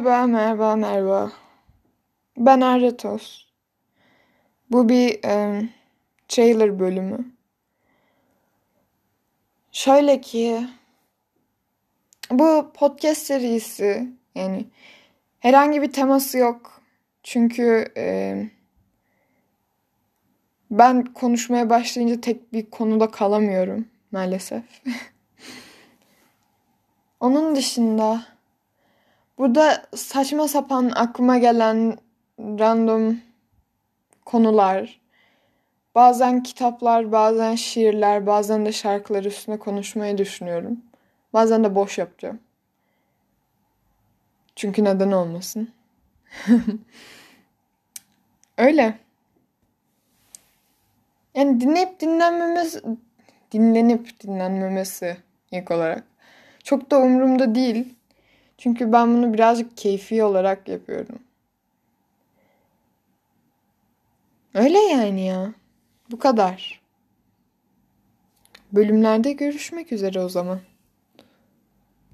Merhaba, merhaba, merhaba. Ben Arretos. Bu bir e, trailer bölümü. Şöyle ki bu podcast serisi yani herhangi bir teması yok. Çünkü e, ben konuşmaya başlayınca tek bir konuda kalamıyorum maalesef. Onun dışında burada saçma sapan aklıma gelen random konular, bazen kitaplar, bazen şiirler, bazen de şarkılar üstüne konuşmayı düşünüyorum. Bazen de boş yapacağım. Çünkü neden olmasın? Öyle. Yani dinleyip dinlenmemesi, dinlenip dinlenmemesi ilk olarak. Çok da umurumda değil. Çünkü ben bunu birazcık keyfi olarak yapıyorum. Öyle yani ya. Bu kadar. Bölümlerde görüşmek üzere o zaman.